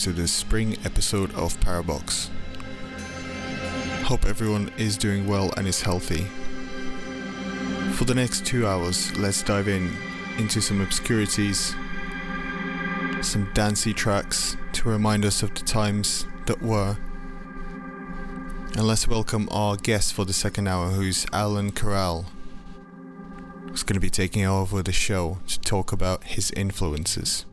To this spring episode of Parabox. Hope everyone is doing well and is healthy. For the next two hours, let's dive in into some obscurities, some dancey tracks to remind us of the times that were. And let's welcome our guest for the second hour, who's Alan Corral, who's going to be taking over the show to talk about his influences.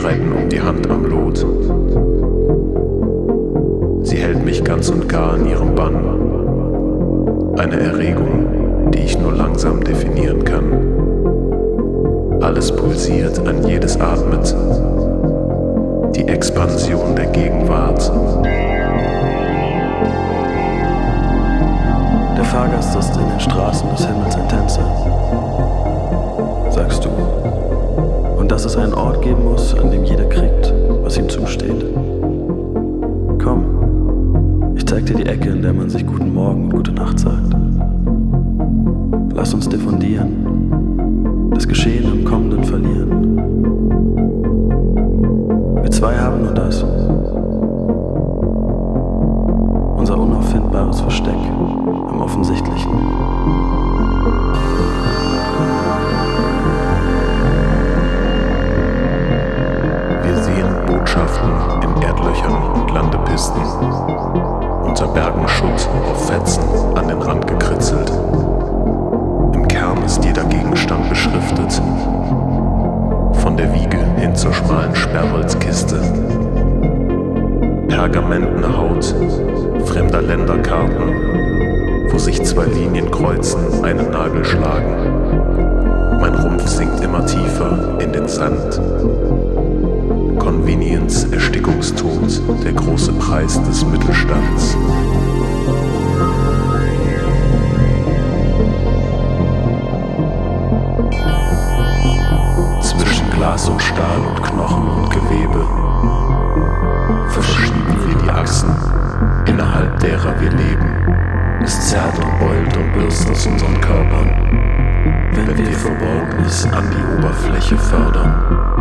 Streiten um die Hand am Lot. Sie hält mich ganz und gar in ihrem Bann. Eine Erregung, die ich nur langsam definieren kann. Alles pulsiert, an jedes atmet. Die Expansion der Gegenwart. Der Fahrgast ist in den Straßen des Himmels ein Tänzer, sagst du. Dass es einen Ort geben muss, an dem jeder kriegt, was ihm zusteht. Komm, ich zeig dir die Ecke, in der man sich guten Morgen und gute Nacht sagt. Lass uns diffundieren, das Geschehen im Kommenden verlieren. Wir zwei haben nur das. Unser unauffindbares Versteck am offensichtlichen. In Erdlöchern und Landepisten. Unter Bergen Schutt auf Fetzen an den Rand gekritzelt. Im Kern ist jeder Gegenstand beschriftet. Von der Wiege hin zur schmalen Sperrholzkiste. Pergamentene Haut fremder Länderkarten, wo sich zwei Linien kreuzen, einen Nagel schlagen. Mein Rumpf sinkt immer tiefer in den Sand. Convenience, Erstickungstod, der große Preis des Mittelstands. Zwischen Glas und Stahl und Knochen und Gewebe verschieben wir die Achsen, innerhalb derer wir leben. Es zerrt und beult und bürst aus unseren Körpern, wenn wir Verborgenes an die Oberfläche fördern.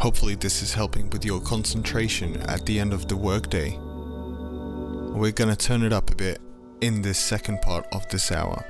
Hopefully, this is helping with your concentration at the end of the workday. We're gonna turn it up a bit in this second part of this hour.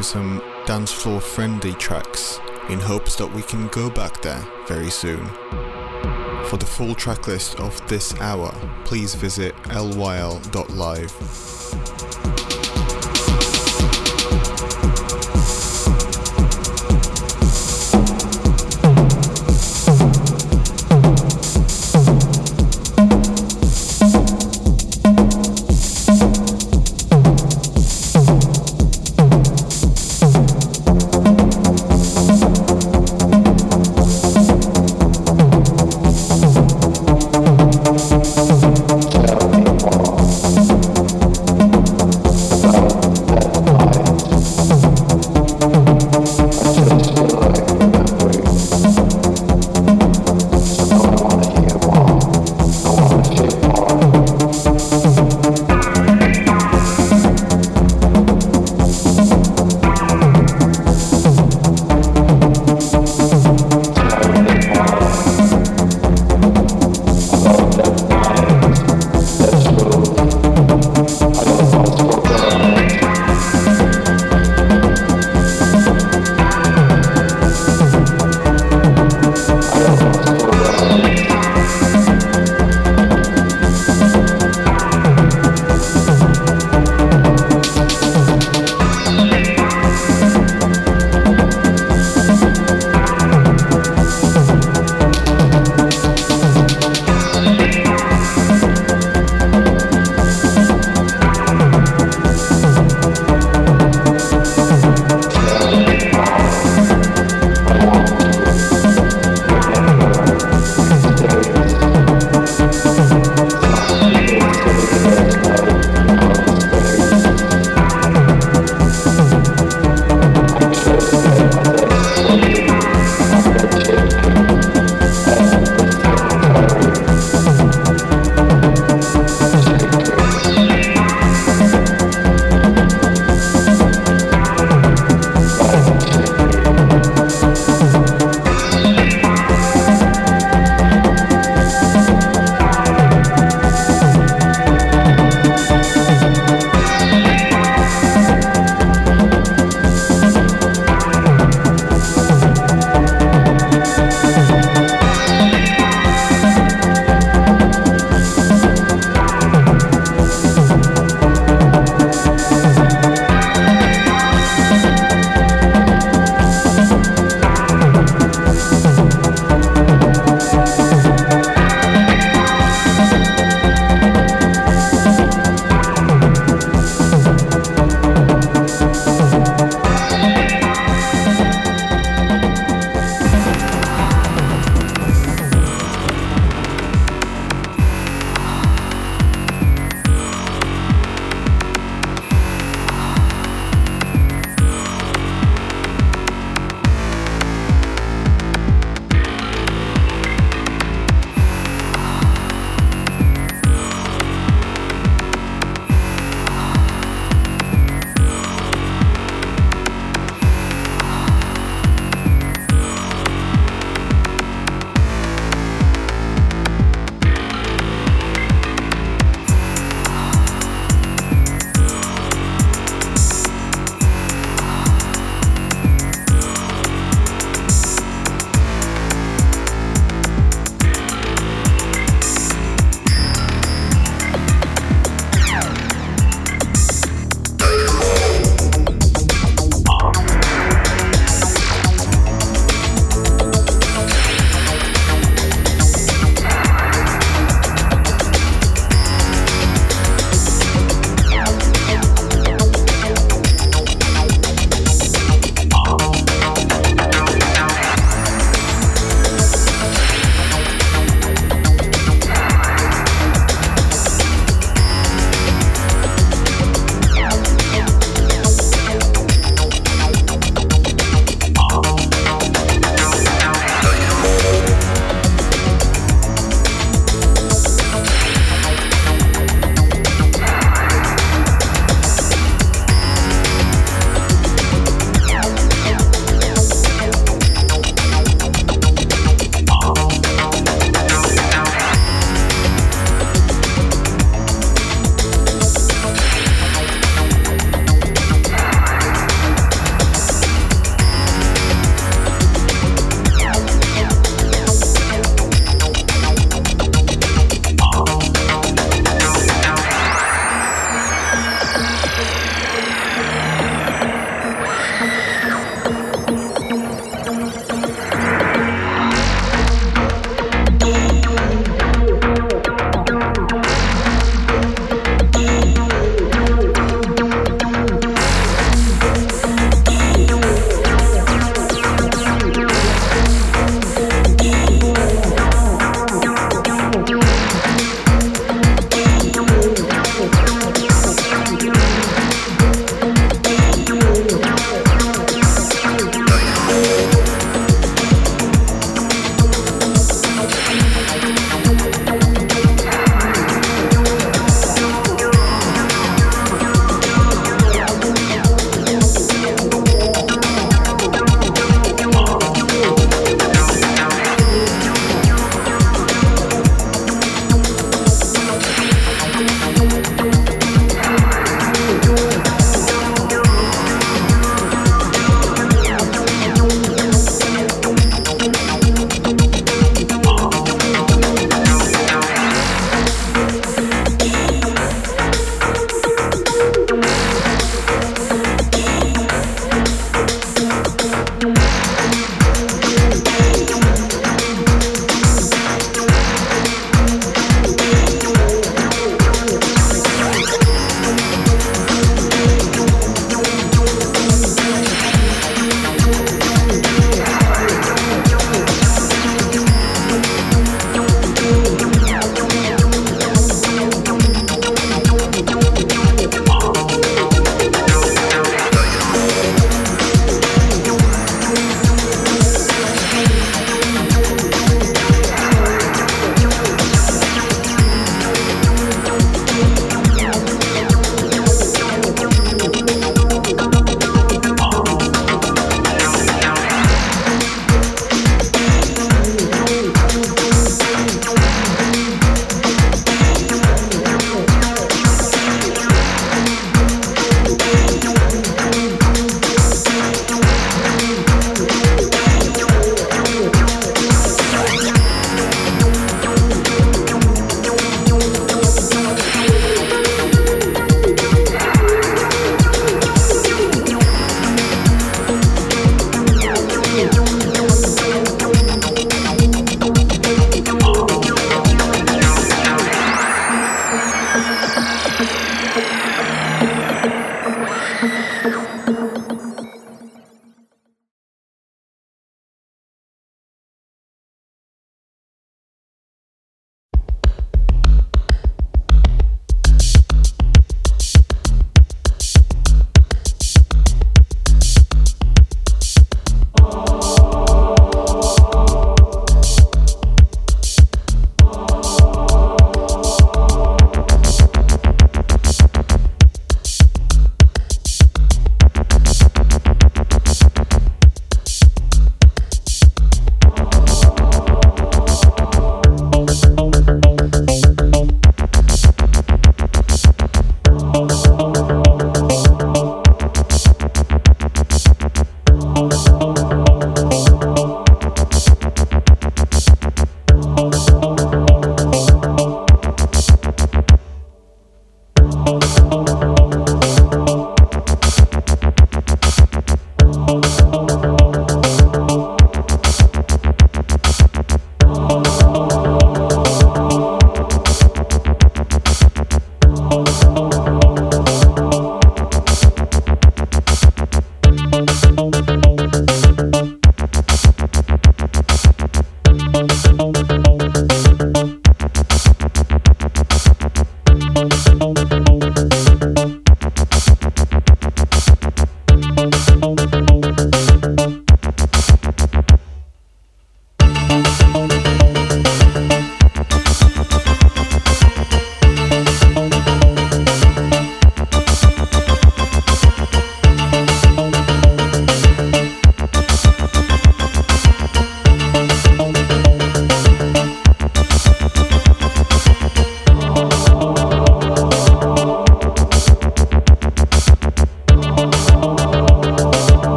Into some dance floor friendly tracks in hopes that we can go back there very soon. For the full track list of this hour, please visit lyl.live.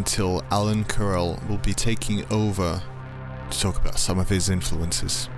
until Alan Carroll will be taking over to talk about some of his influences.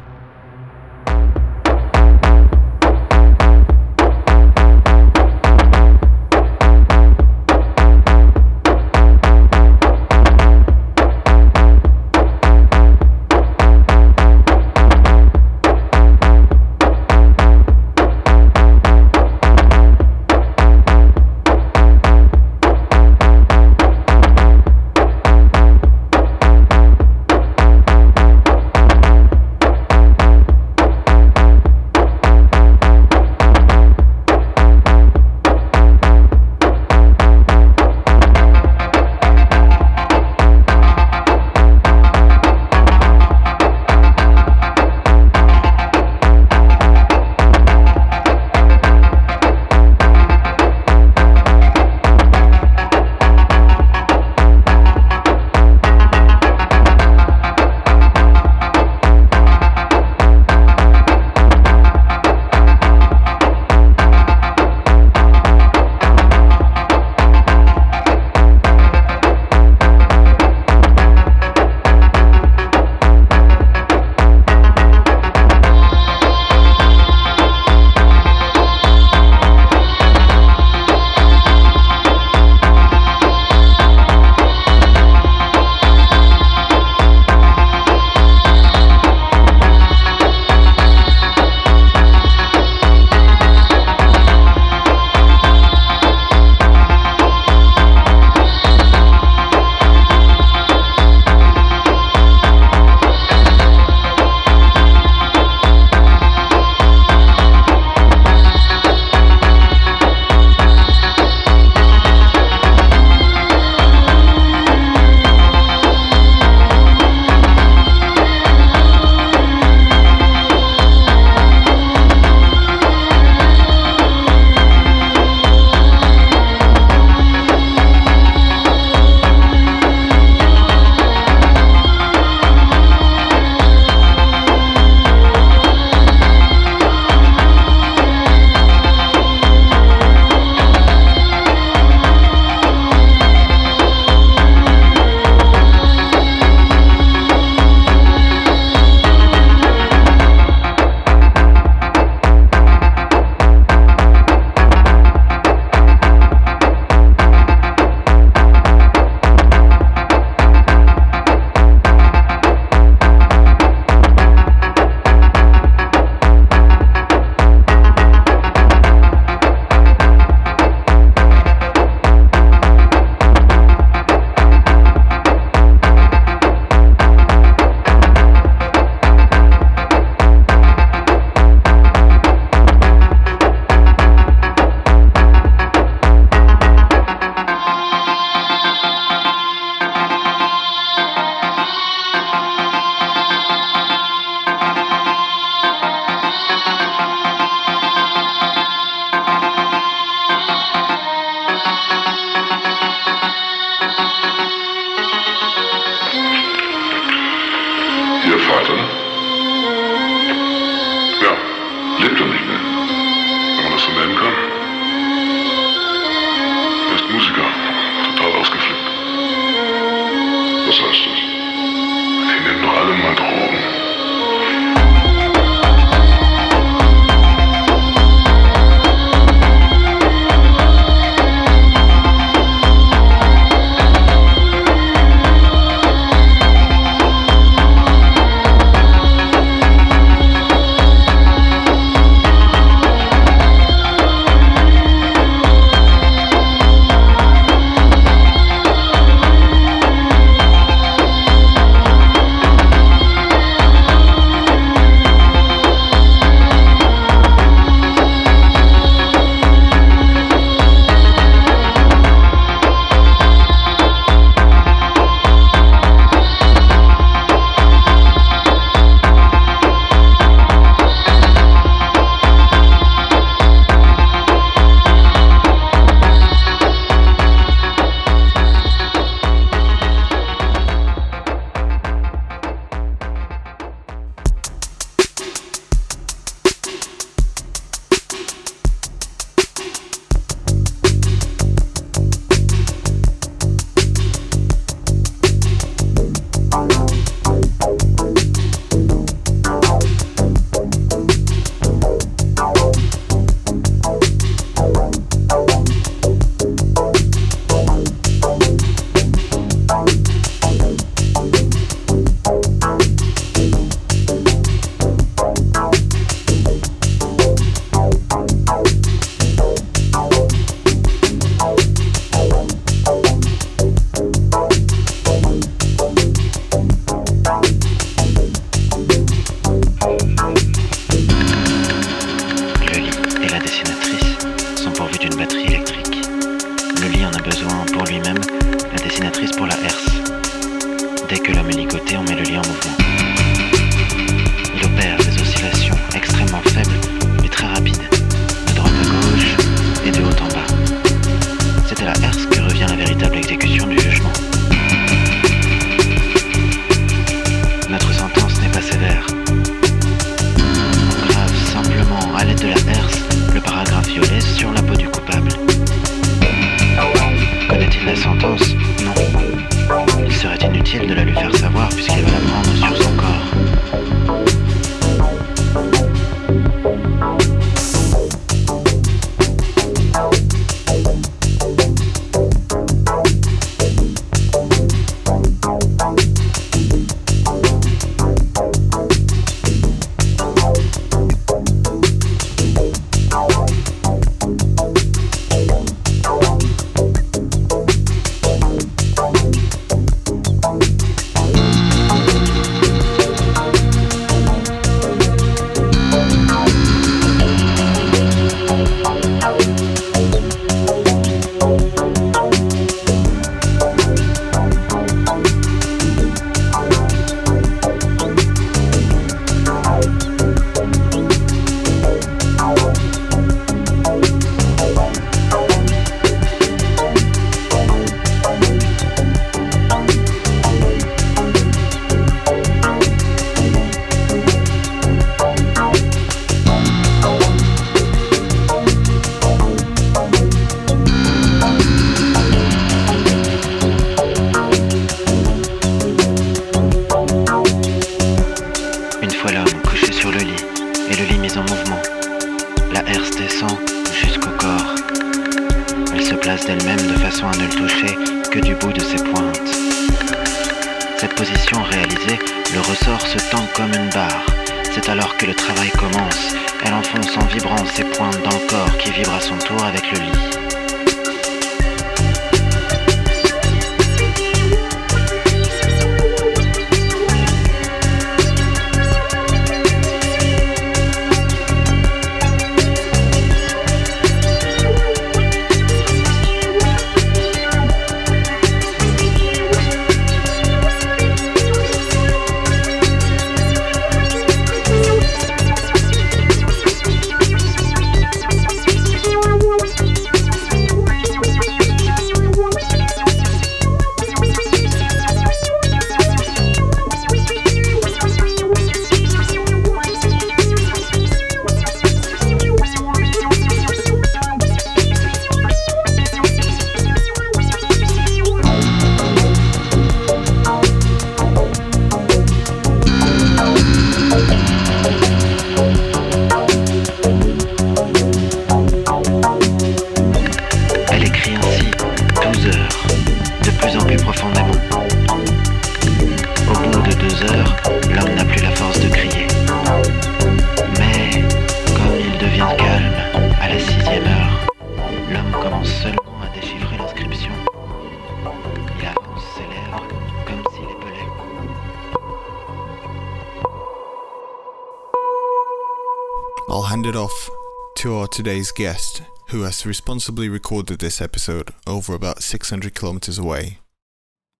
Today's guest, who has responsibly recorded this episode over about 600 kilometers away.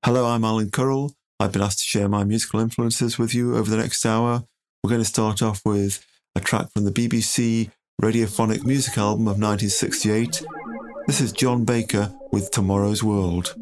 Hello, I'm Alan Currell. I've been asked to share my musical influences with you over the next hour. We're going to start off with a track from the BBC radiophonic music album of 1968. This is John Baker with Tomorrow's World.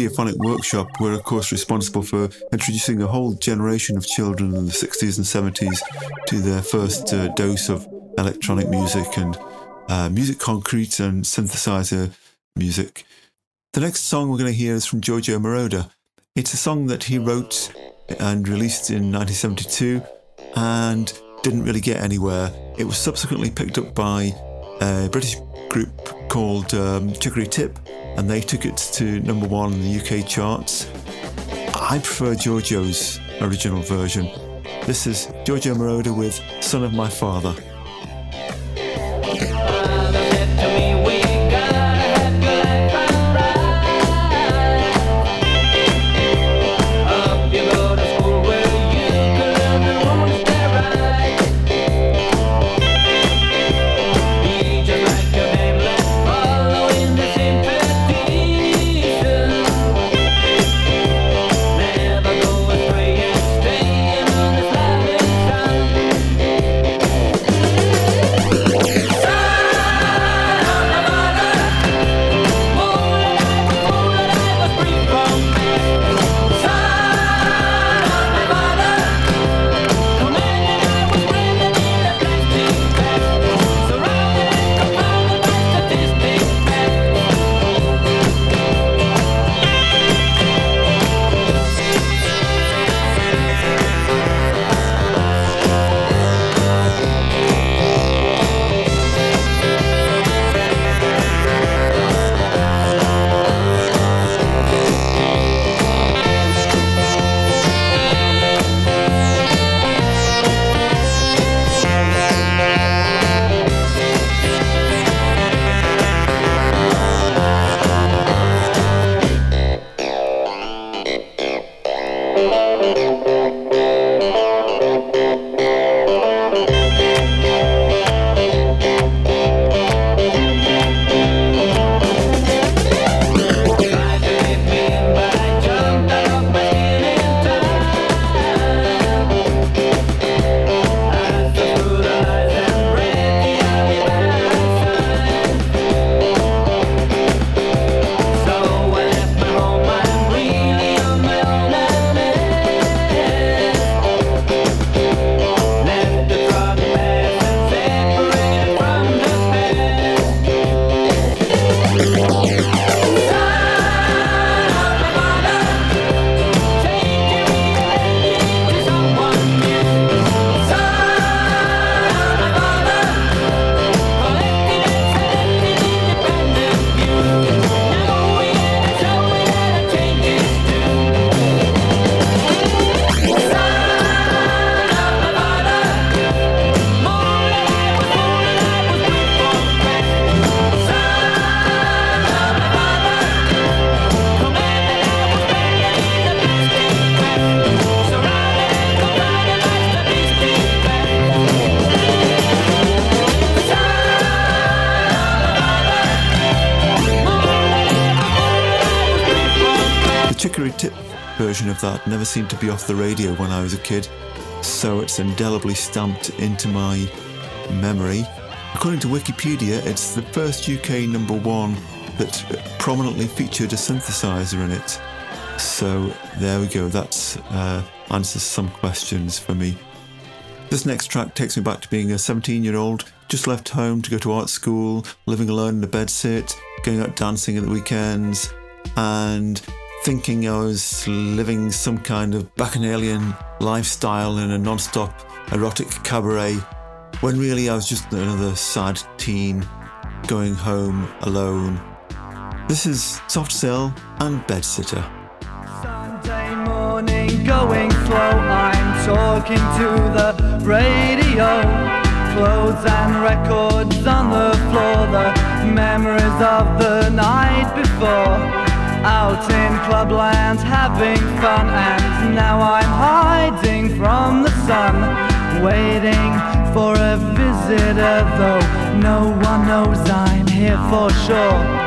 Radiophonic Workshop were, of course, responsible for introducing a whole generation of children in the 60s and 70s to their first uh, dose of electronic music and uh, musique concrète and synthesizer music. The next song we're going to hear is from Giorgio Moroder. It's a song that he wrote and released in 1972 and didn't really get anywhere. It was subsequently picked up by a British group called um, Chicory Tip, and they took it to number one in the UK charts. I prefer Giorgio's original version. This is Giorgio Moroder with Son of My Father. Never seemed to be off the radio when I was a kid, so it's indelibly stamped into my memory. According to Wikipedia, it's the first UK number one that prominently featured a synthesizer in it. So there we go, that uh, answers some questions for me. This next track takes me back to being a 17 year old, just left home to go to art school, living alone in a bedsit, going out dancing at the weekends, and thinking I was living some kind of bacchanalian lifestyle in a non stop erotic cabaret, when really I was just another sad teen going home alone. This is Soft Cell and Bedsitter. Sunday morning going slow, I'm talking to the radio. Clothes and records on the floor, the memories of the night before out in clubland having fun. And now I'm hiding from the sun waiting for a visitor though no one knows I'm here for sure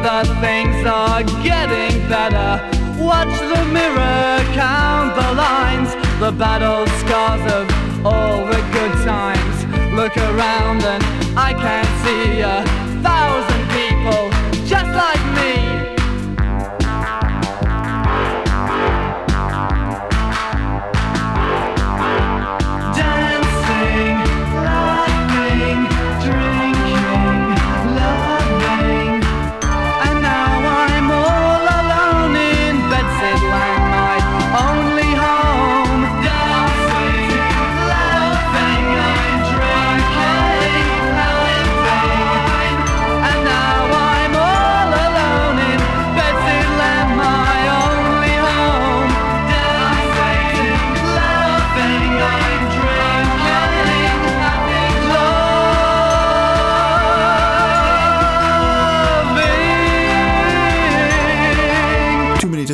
Other things are getting better. Watch the mirror, count the lines, the battle scars of all the good times. Look around and I can't see a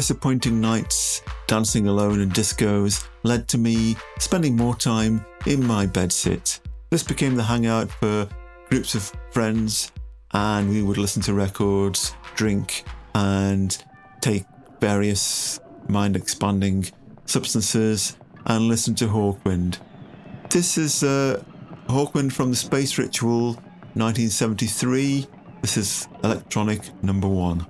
disappointing nights dancing alone in discos led to me spending more time in my bedsit. This became the hangout for groups of friends, and we would listen to records, drink, and take various mind expanding substances and listen to Hawkwind. This is uh, Hawkwind from the Space Ritual 1973. This is electronic number one.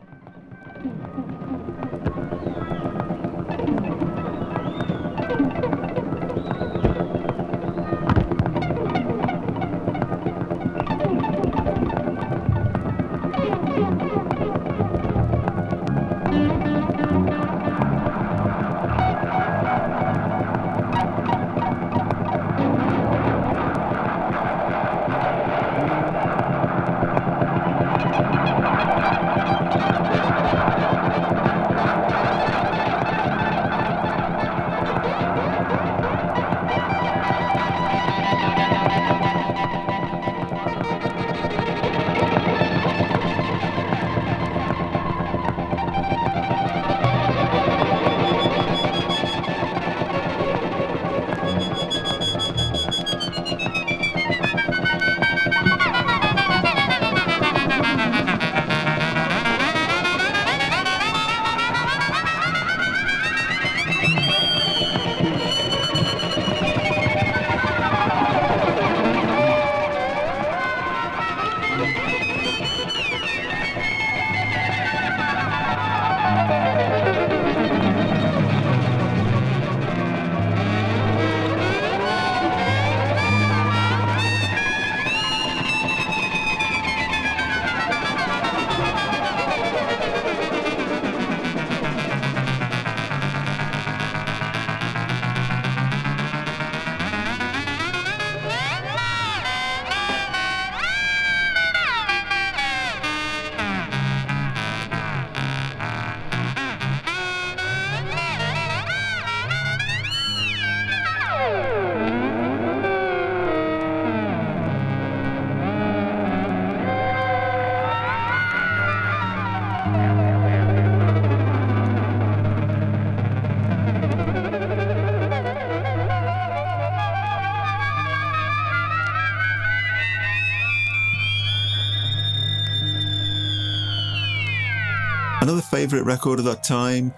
Favourite record of that time,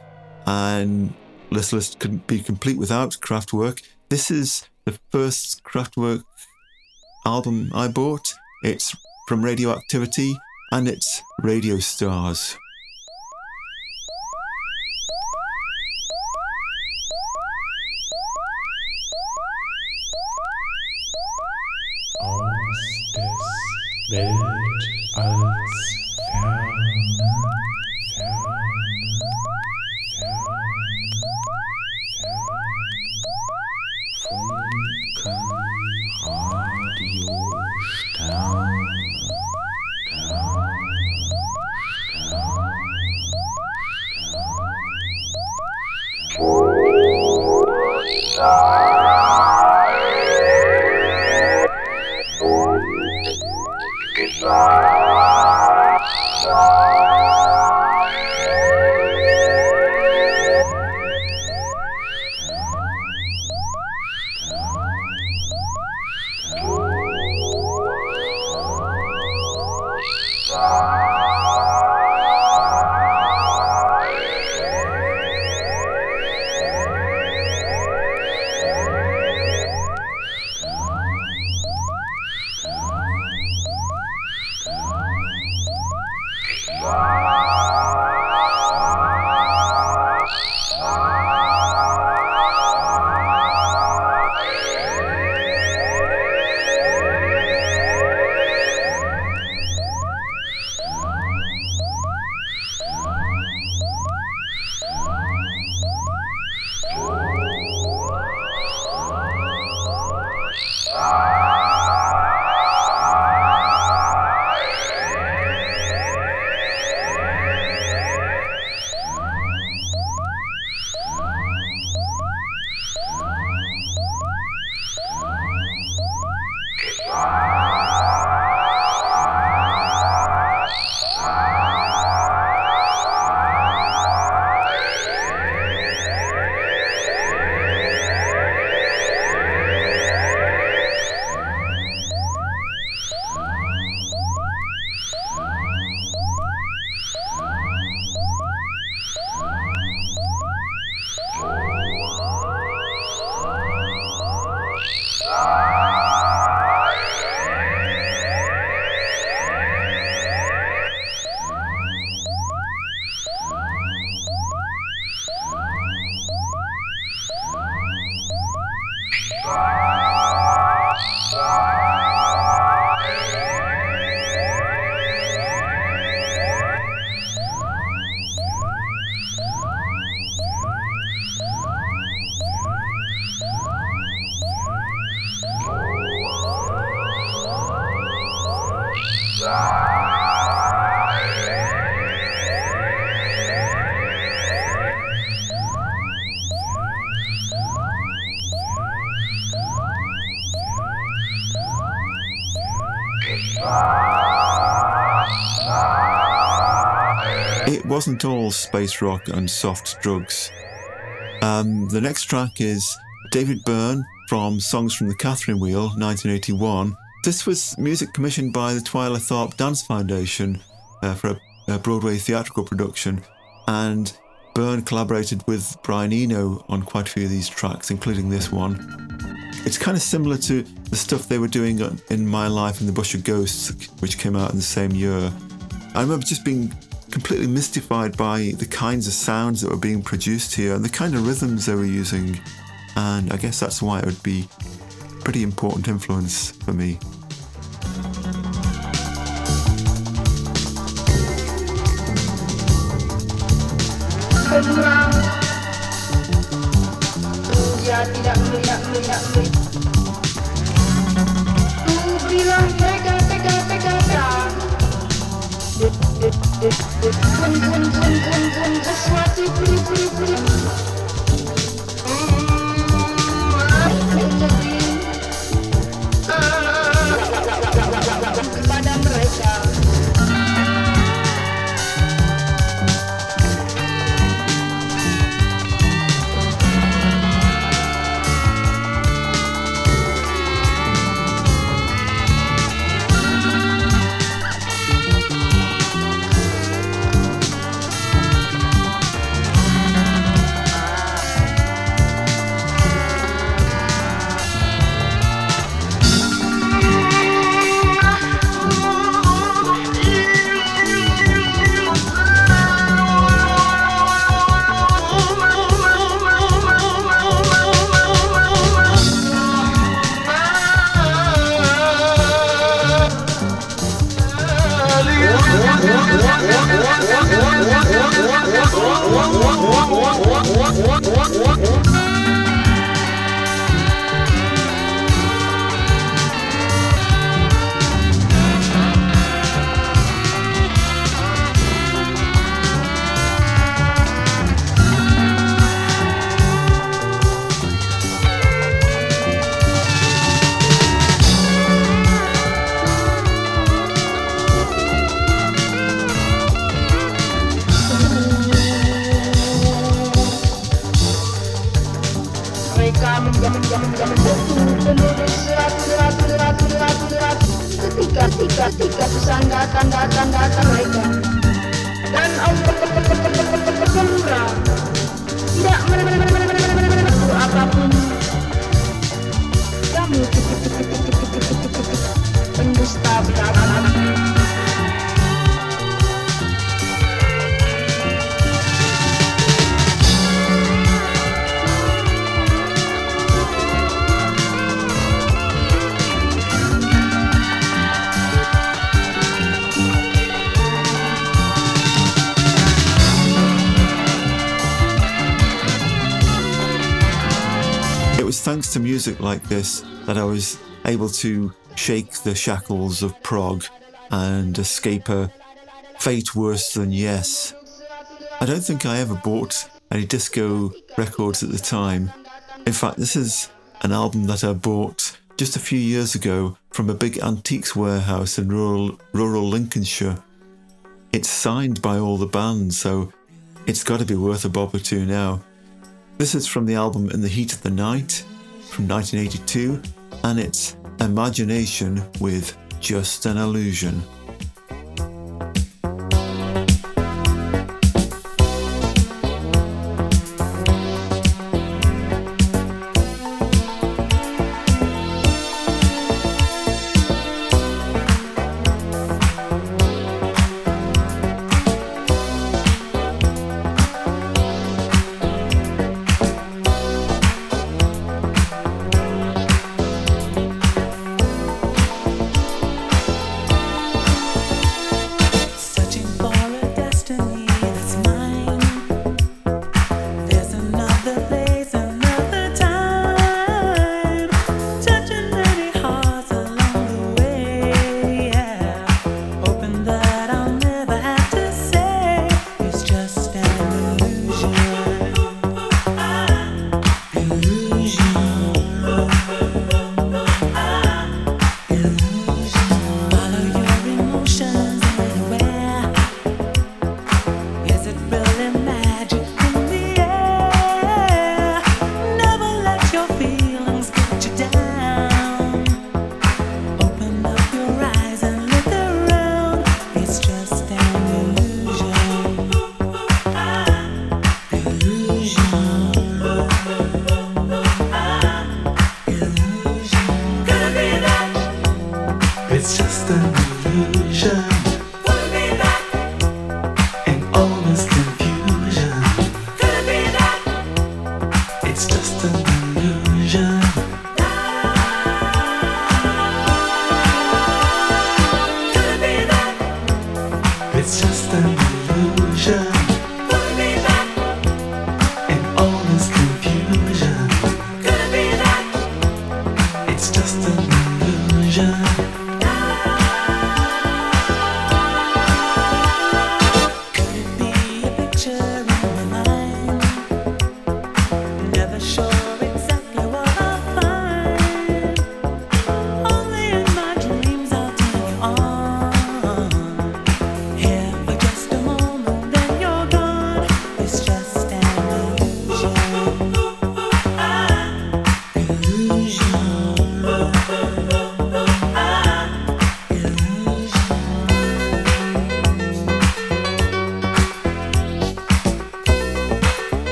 and this list couldn't be complete without Kraftwerk. This is the first Kraftwerk album I bought. It's from Radioactivity and it's Radio Stars. Wasn't all space rock and soft drugs. Um, the next track is David Byrne from Songs from the Catherine Wheel, 1981. This was music commissioned by the Twyla Tharp Dance Foundation uh, for a, a, Broadway theatrical production, and Byrne collaborated with Brian Eno on quite a few of these tracks, including this one. It's kind of similar to the stuff they were doing in My Life in the Bush of Ghosts, which came out in the same year. I remember just being completely mystified by the kinds of sounds that were being produced here and the kind of rhythms they were using. And I guess that's why it would be pretty important influence for me. shackles of prog and escape a fate worse than yes. I don't think I ever bought any disco records at the time. In fact, this is an album that I bought just a few years ago from a big antiques warehouse in rural, rural Lincolnshire. It's signed by all the bands, so it's got to be worth a bob or two now. This is from the album In the Heat of the Night from 1982, and it's imagination with just an illusion.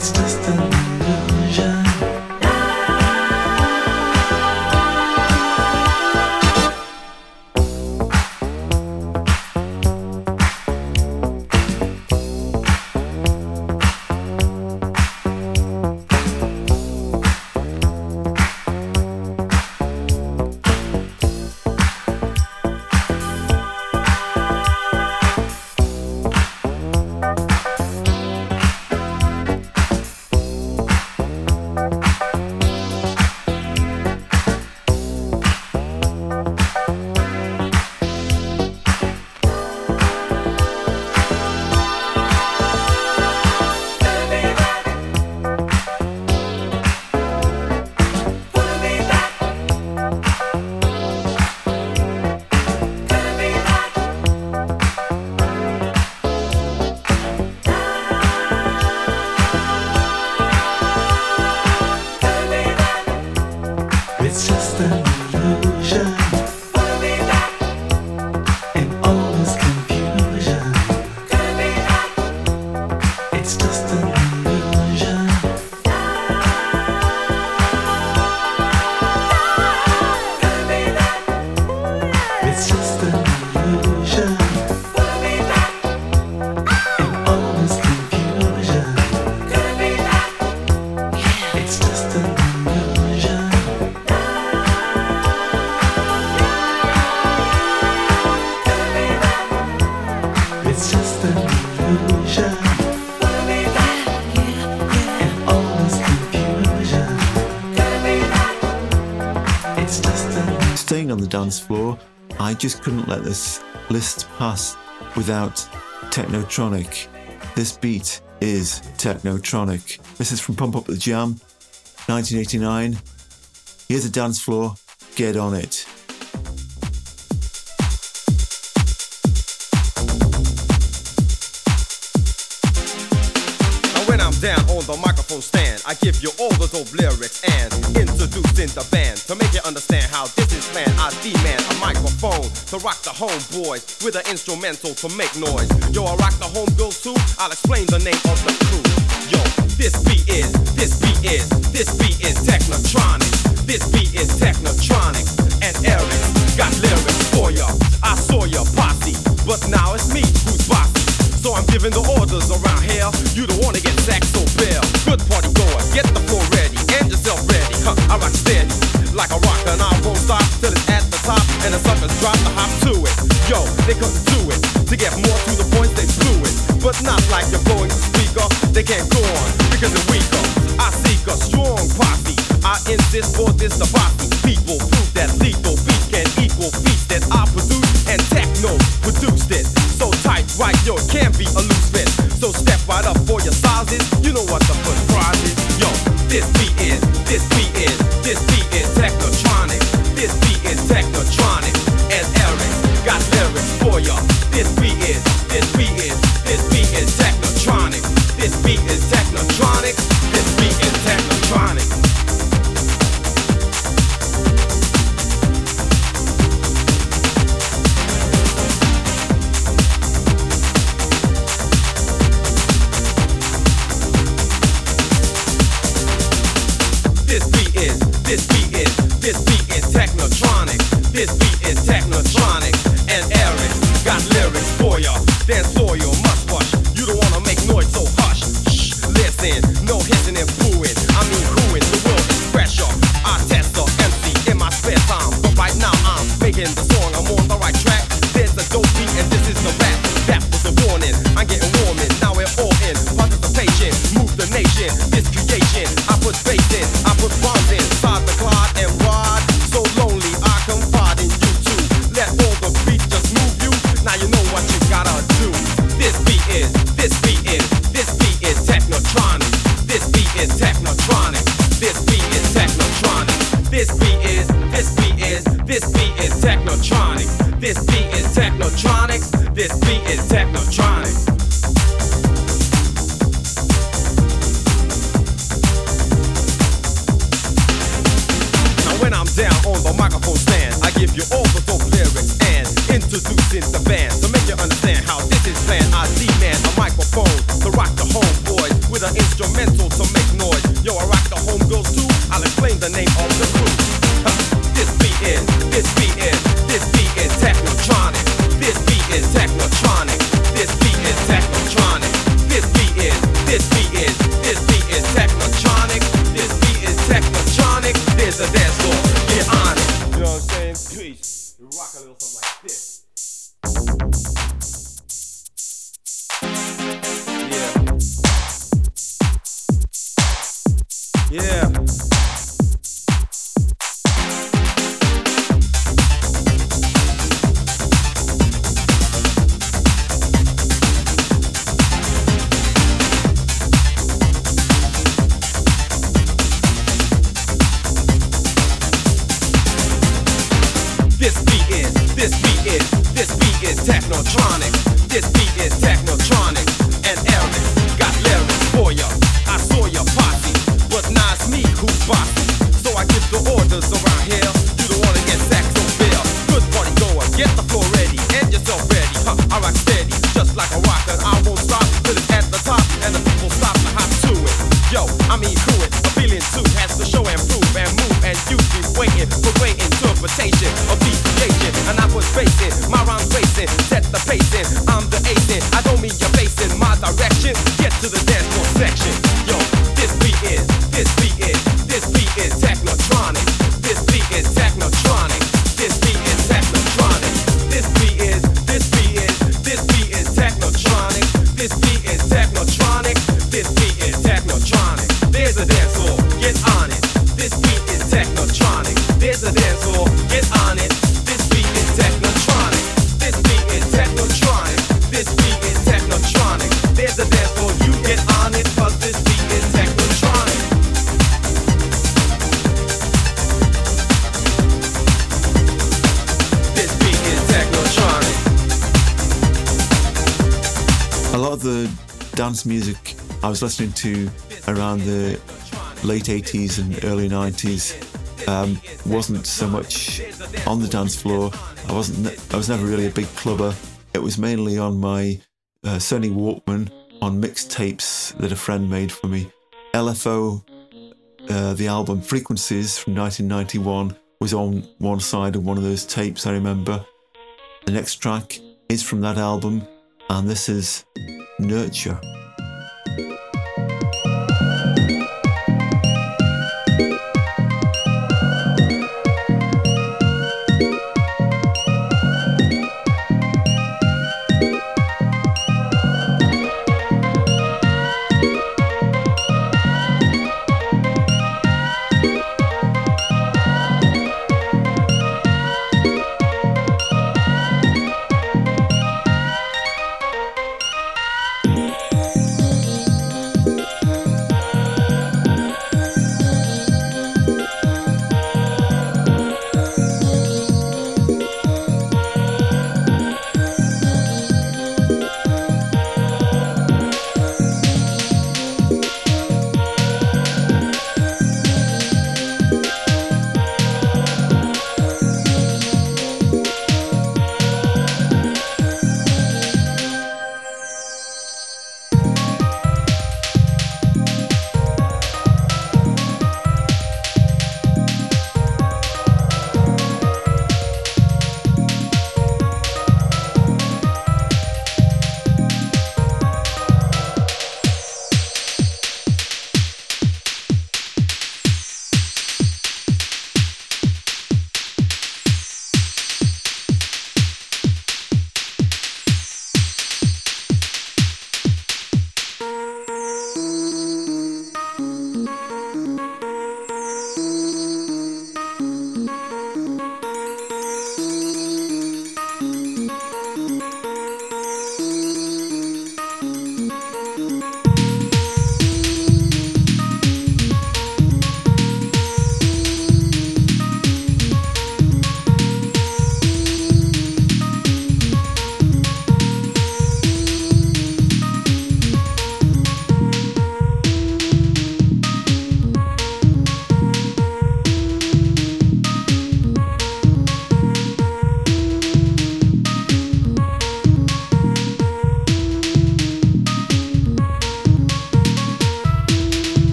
it's just a. on the dance floor. I just couldn't let this list pass without Technotronic. This beat is Technotronic. This is from Pump Up the Jam, 1989. Here's a dance floor, get on it. with an instrumental to make noise. Yo, I rock the homegirl too. I'll explain the name of the crew. This beat is, this beat is. This beat is technotronic. And Eric got lyrics for. Dance must. You don't wanna make noise, so hush. Shh, listen, no and. I mean. The world. I test the in my spare time, but right now I'm making the song. I'm on the right track. around the late 80s and early 90s um, wasn't so much on the dance floor. I wasn't. I was never really a big clubber. It was mainly on my uh, Sony Walkman on mixtapes that a friend made for me. LFO, uh, the album Frequencies from 1991, was on one side of one of those tapes. I remember. The next track is from that album, and this is Nurture.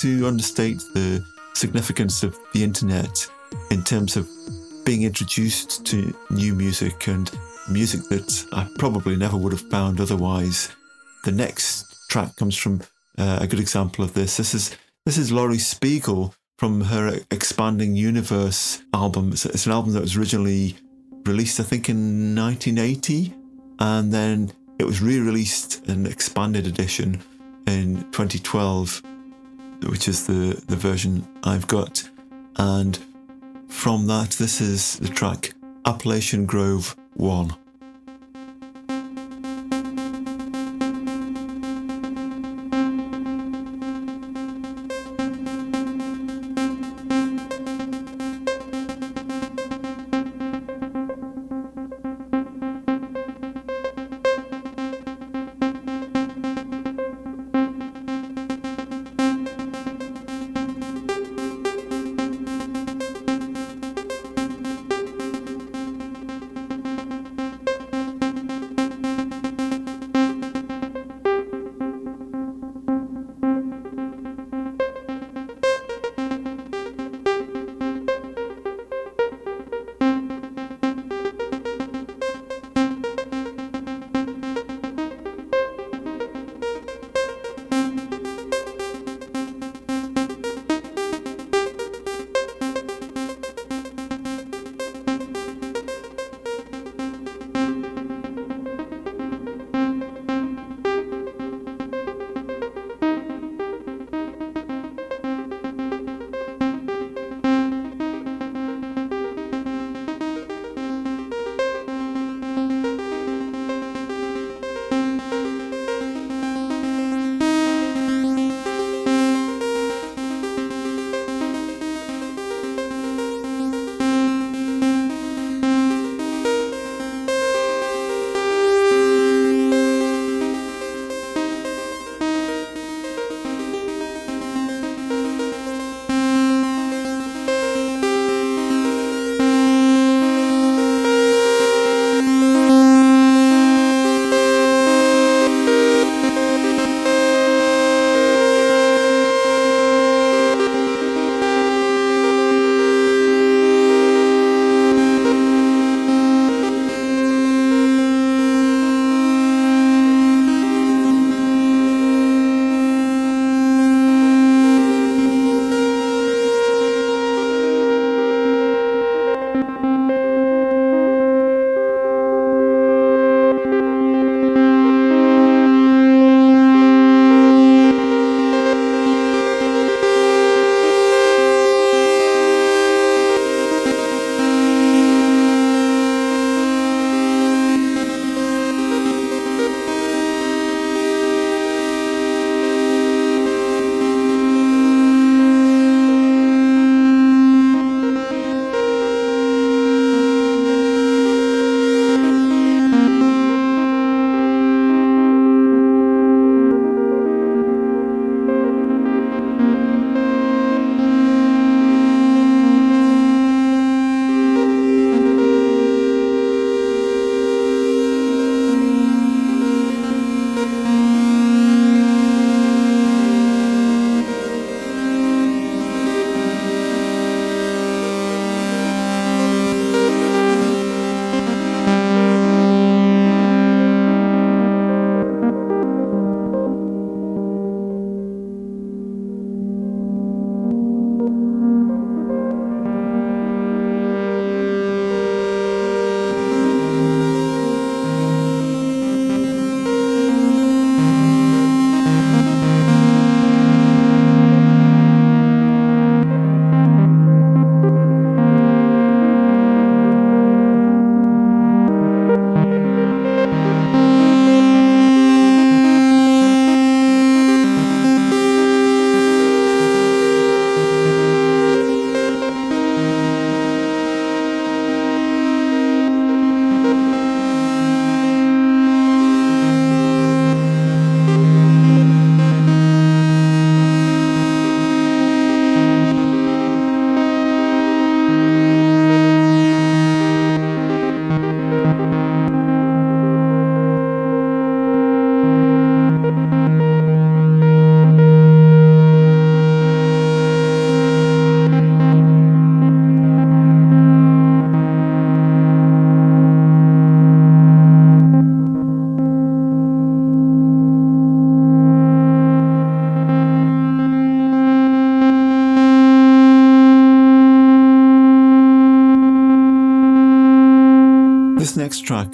To understate the significance of the internet in terms of being introduced to new music and music that I probably never would have found otherwise. The next track comes from uh, a good example of this. This is this is Laurie Spiegel from her Expanding Universe album. It's, it's an album that was originally released, I think, in 1980, and then it was re-released an expanded edition in 2012, which is the the version I've got. And from that, this is the track Appalachian Grove 1.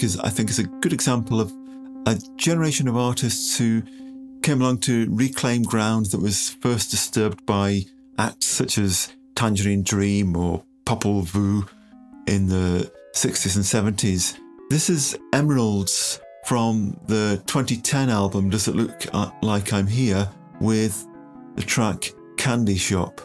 Is, I think, is a good example of a generation of artists who came along to reclaim ground that was first disturbed by acts such as Tangerine Dream or Popol Vuh in the 60s and 70s. This is Emeralds from the 2010 album Does It Look uh, Like I'm Here with the track Candy Shop.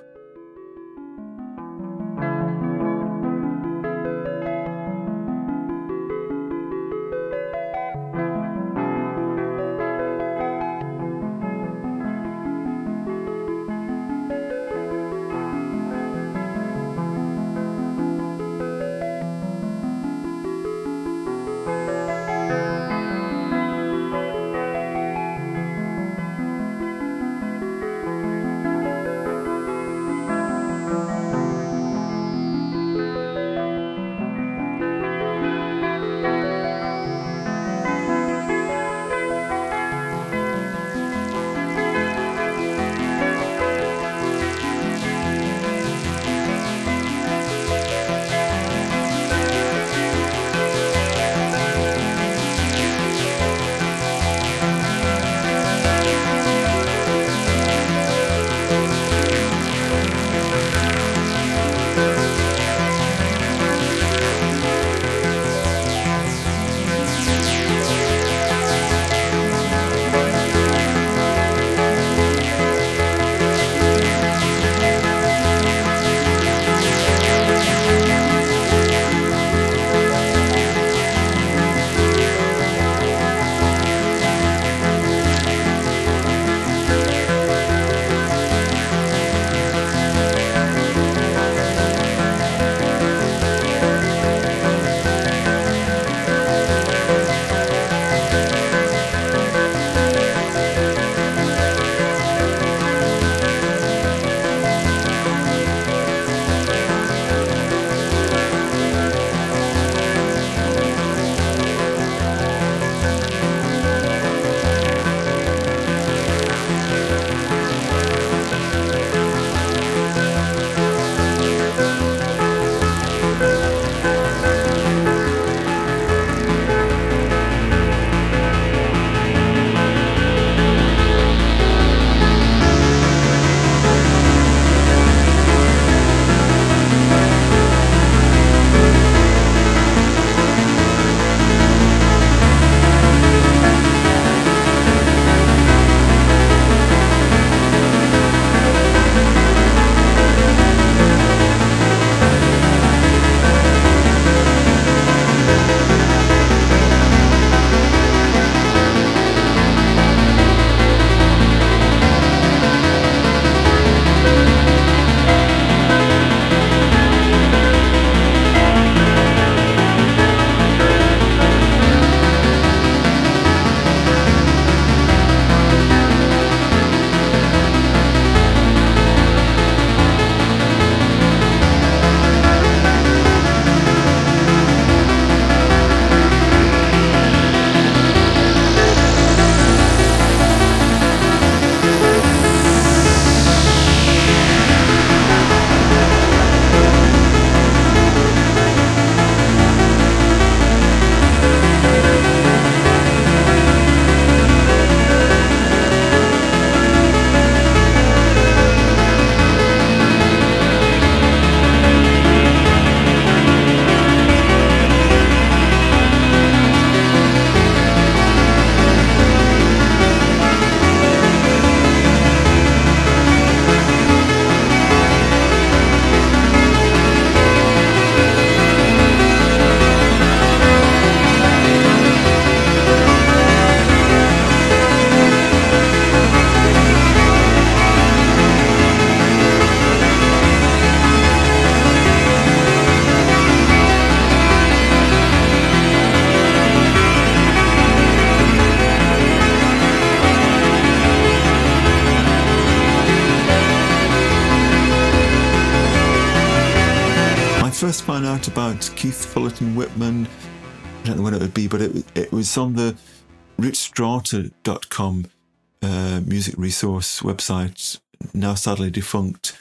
Resource website, now sadly defunct.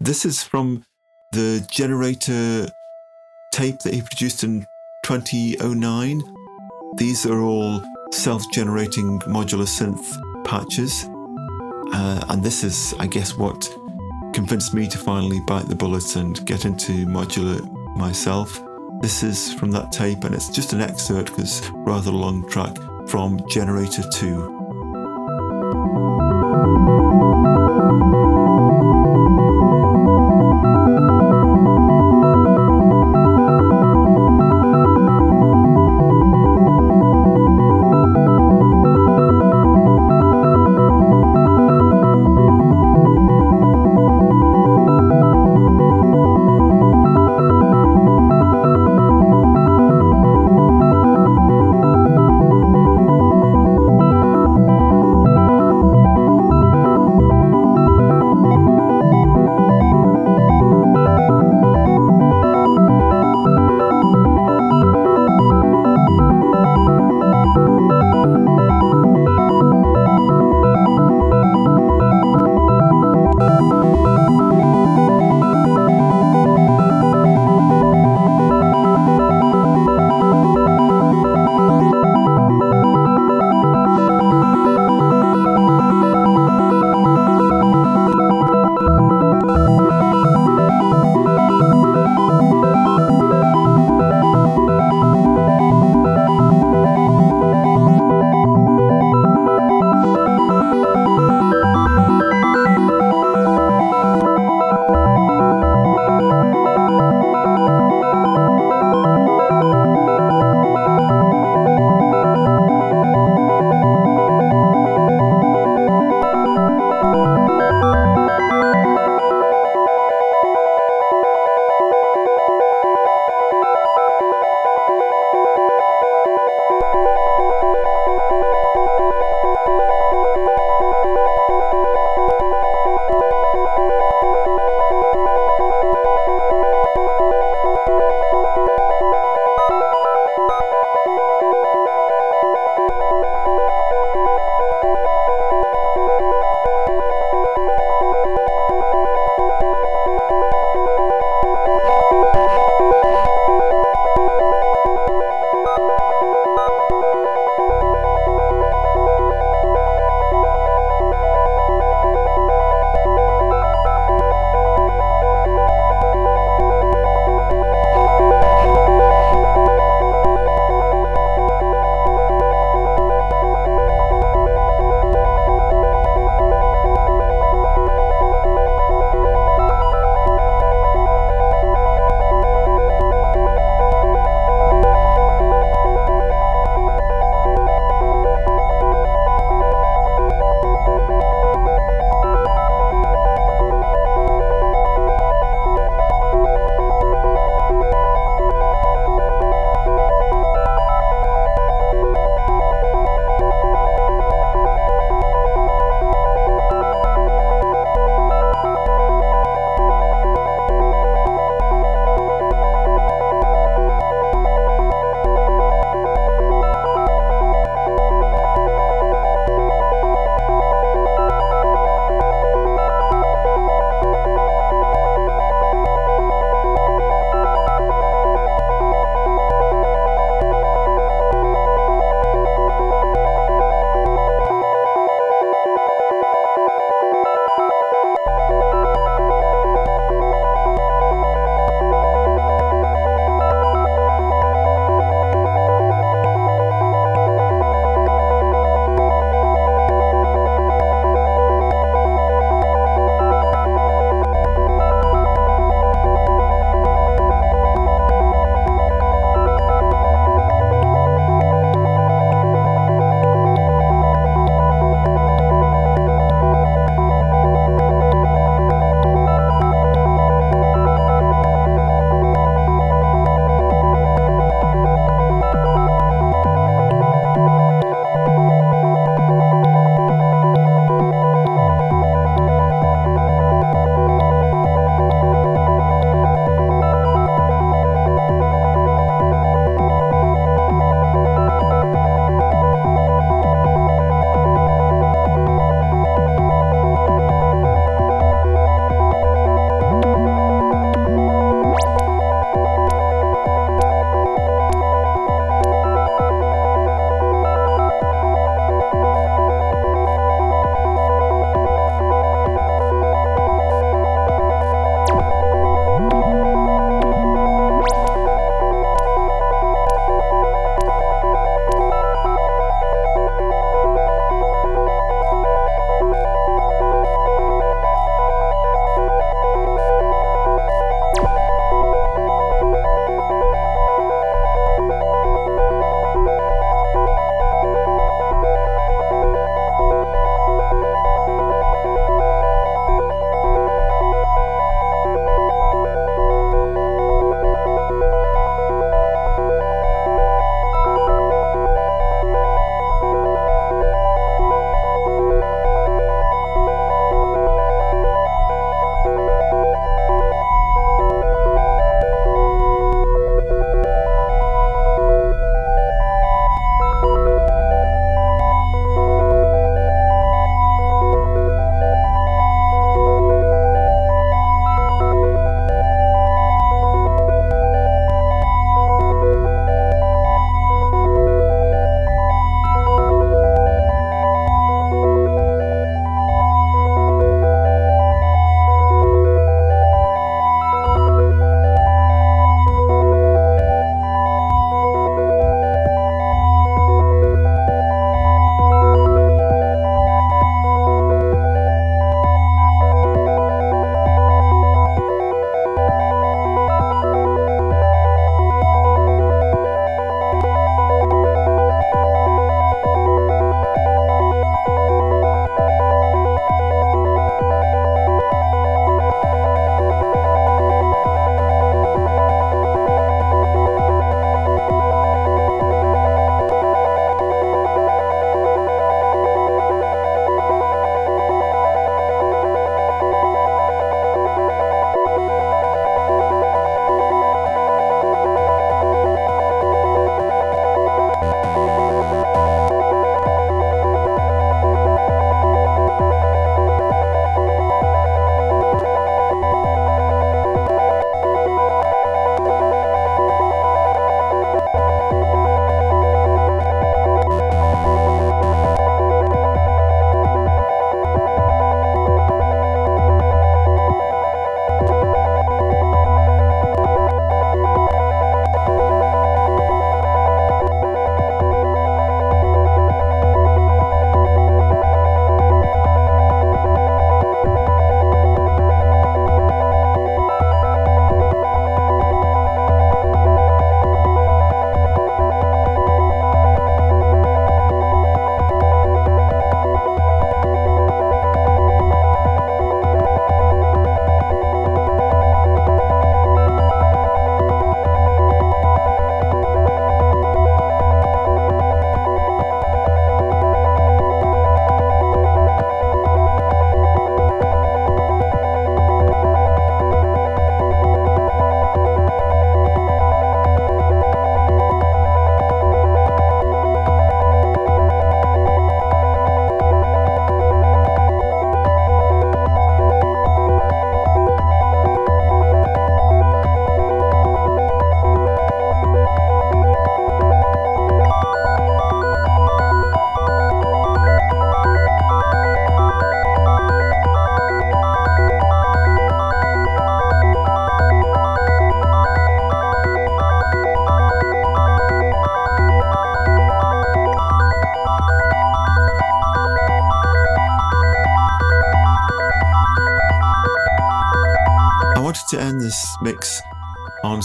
This is from the generator tape that he produced in 2009. These are all self generating modular synth patches. Uh, and this is, I guess, what convinced me to finally bite the bullet and get into modular myself. This is from that tape, and it's just an excerpt because rather long track from Generator 2.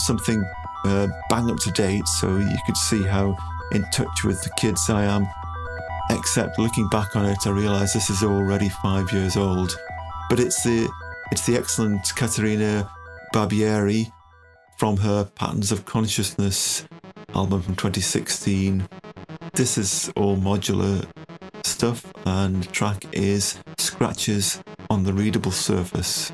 Something uh, bang up to date so you could see how in touch with the kids I am. Except looking back on it, I realise this is already five years old. But it's the it's the excellent Caterina Barbieri from her Patterns of Consciousness album from 2016. This is all modular stuff, and the track is Scratches on the Readable Surface.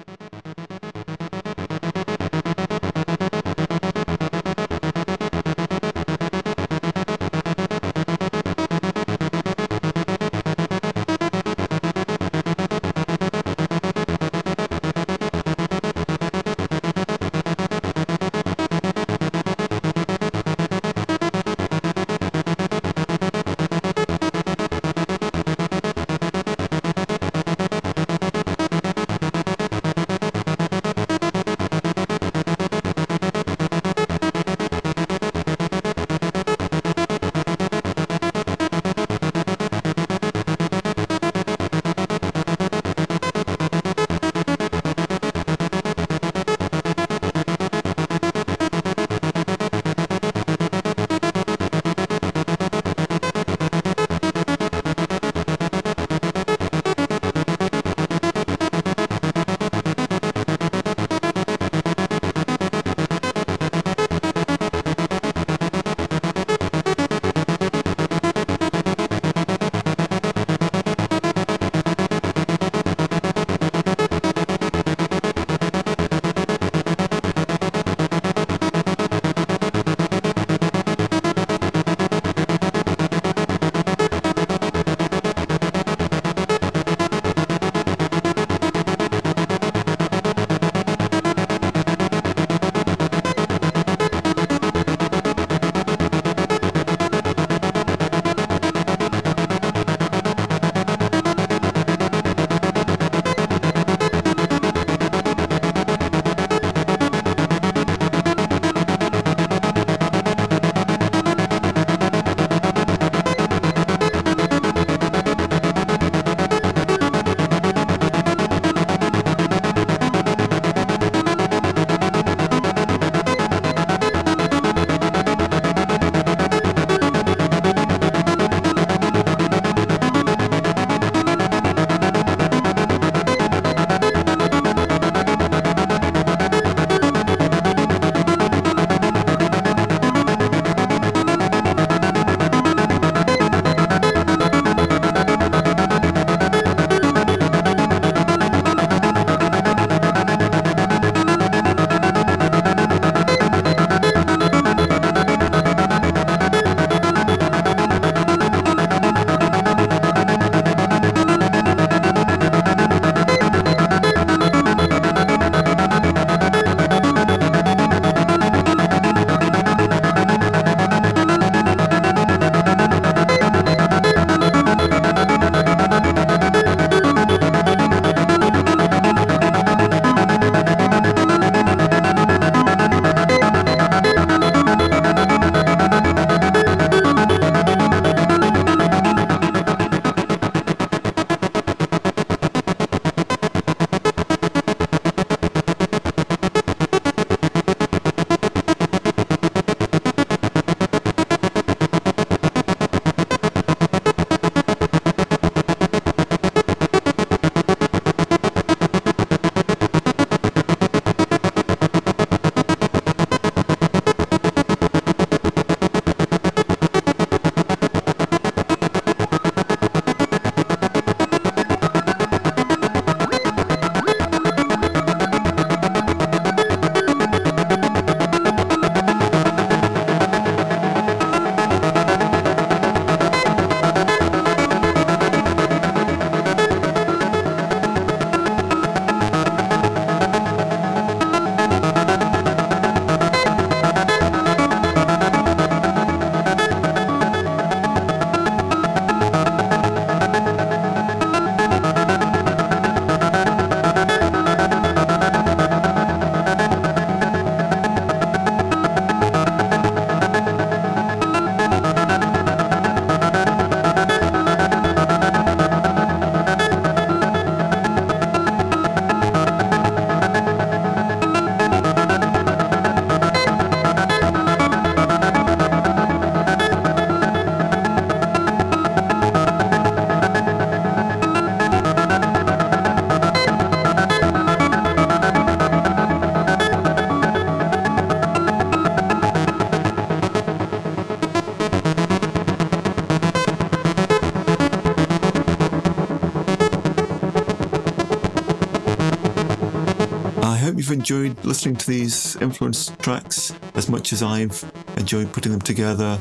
Enjoyed listening to these influence tracks as much as I've enjoyed putting them together.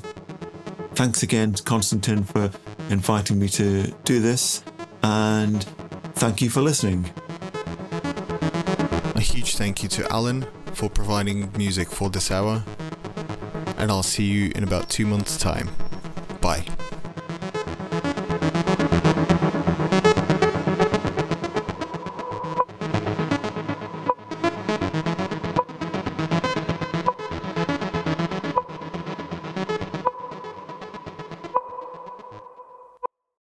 Thanks again to Konstantin for inviting me to do this, and thank you for listening. A huge thank you to Alan for providing music for this hour, and I'll see you in about two months' time.